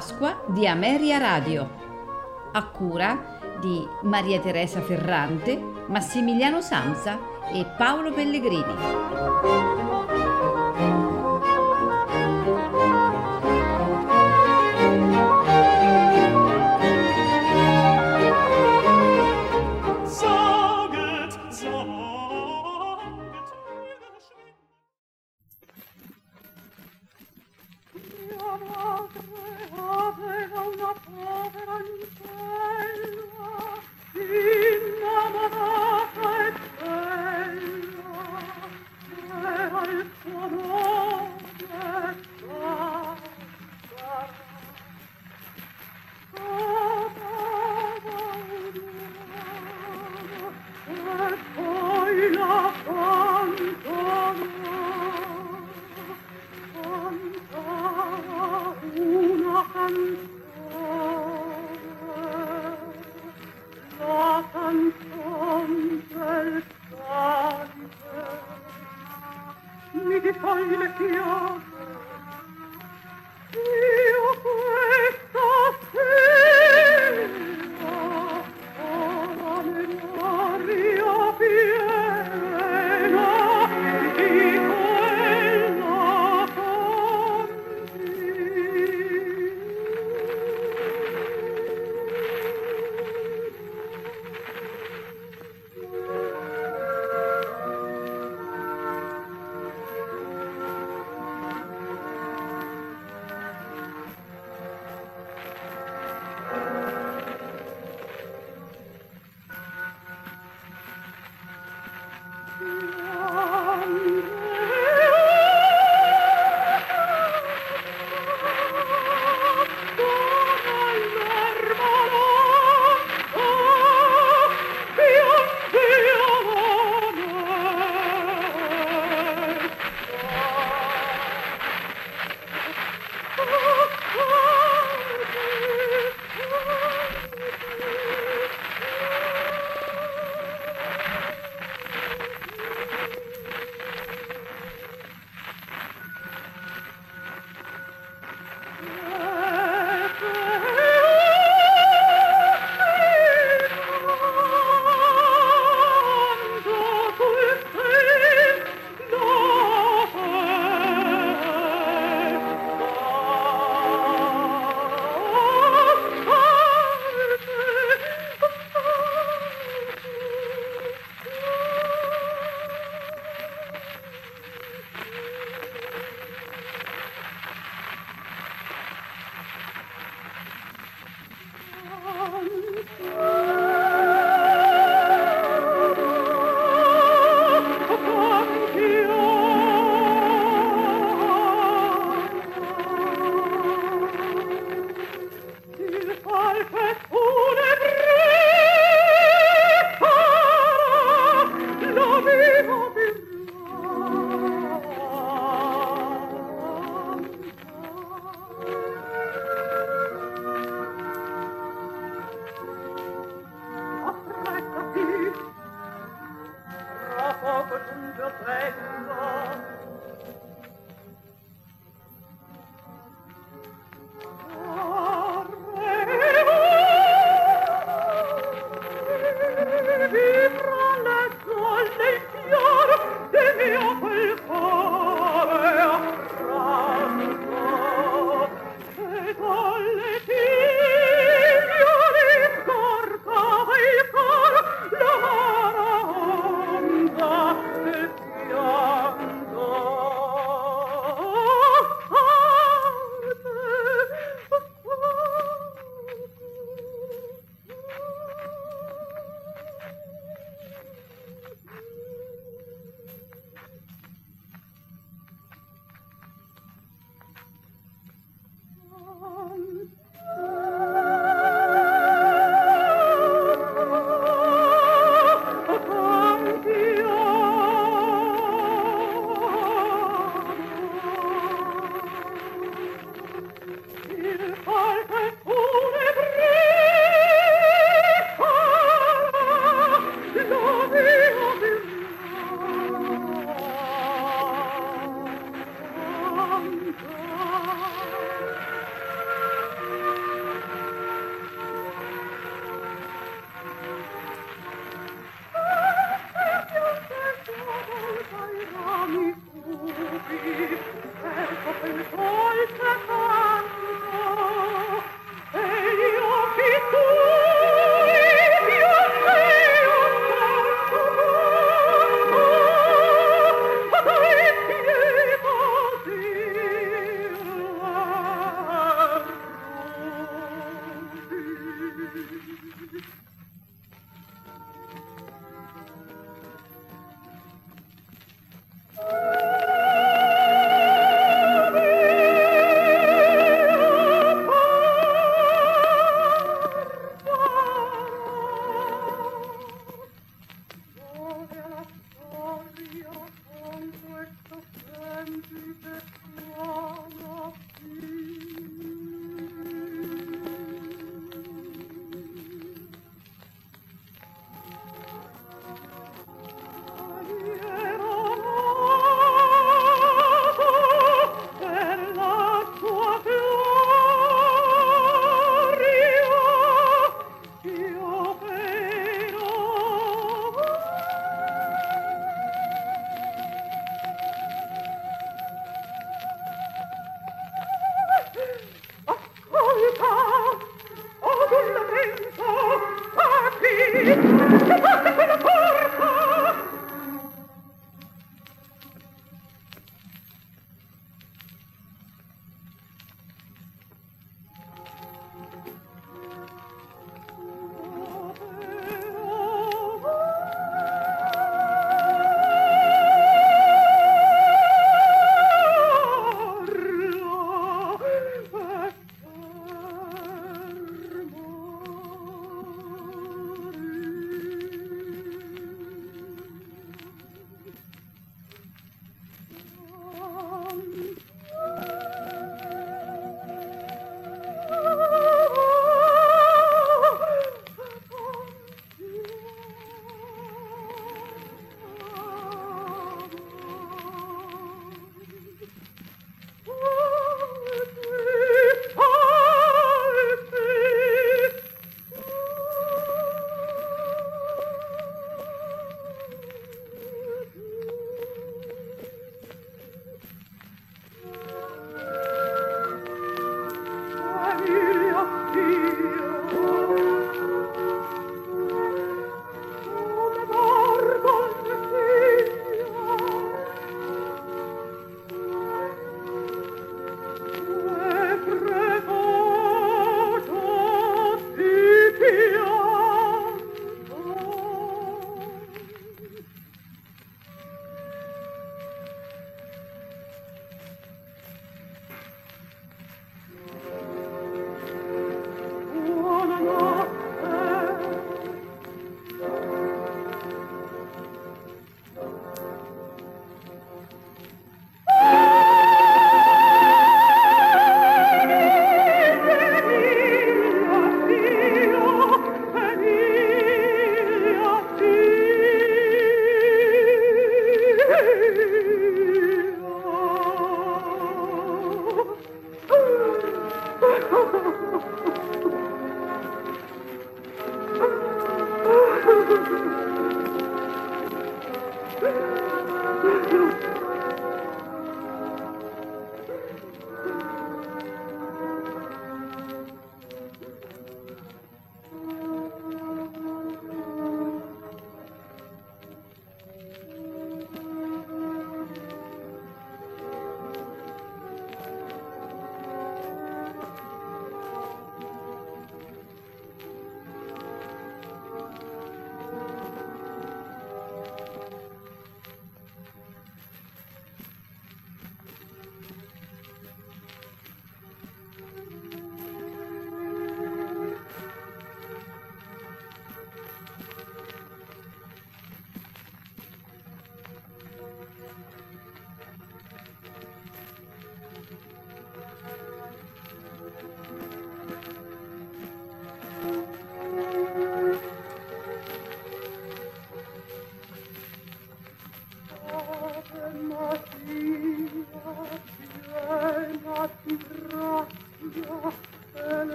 Pasqua di Ameria Radio, a cura di Maria Teresa Ferrante, Massimiliano Samsa e Paolo Pellegrini. splendor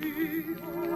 Dio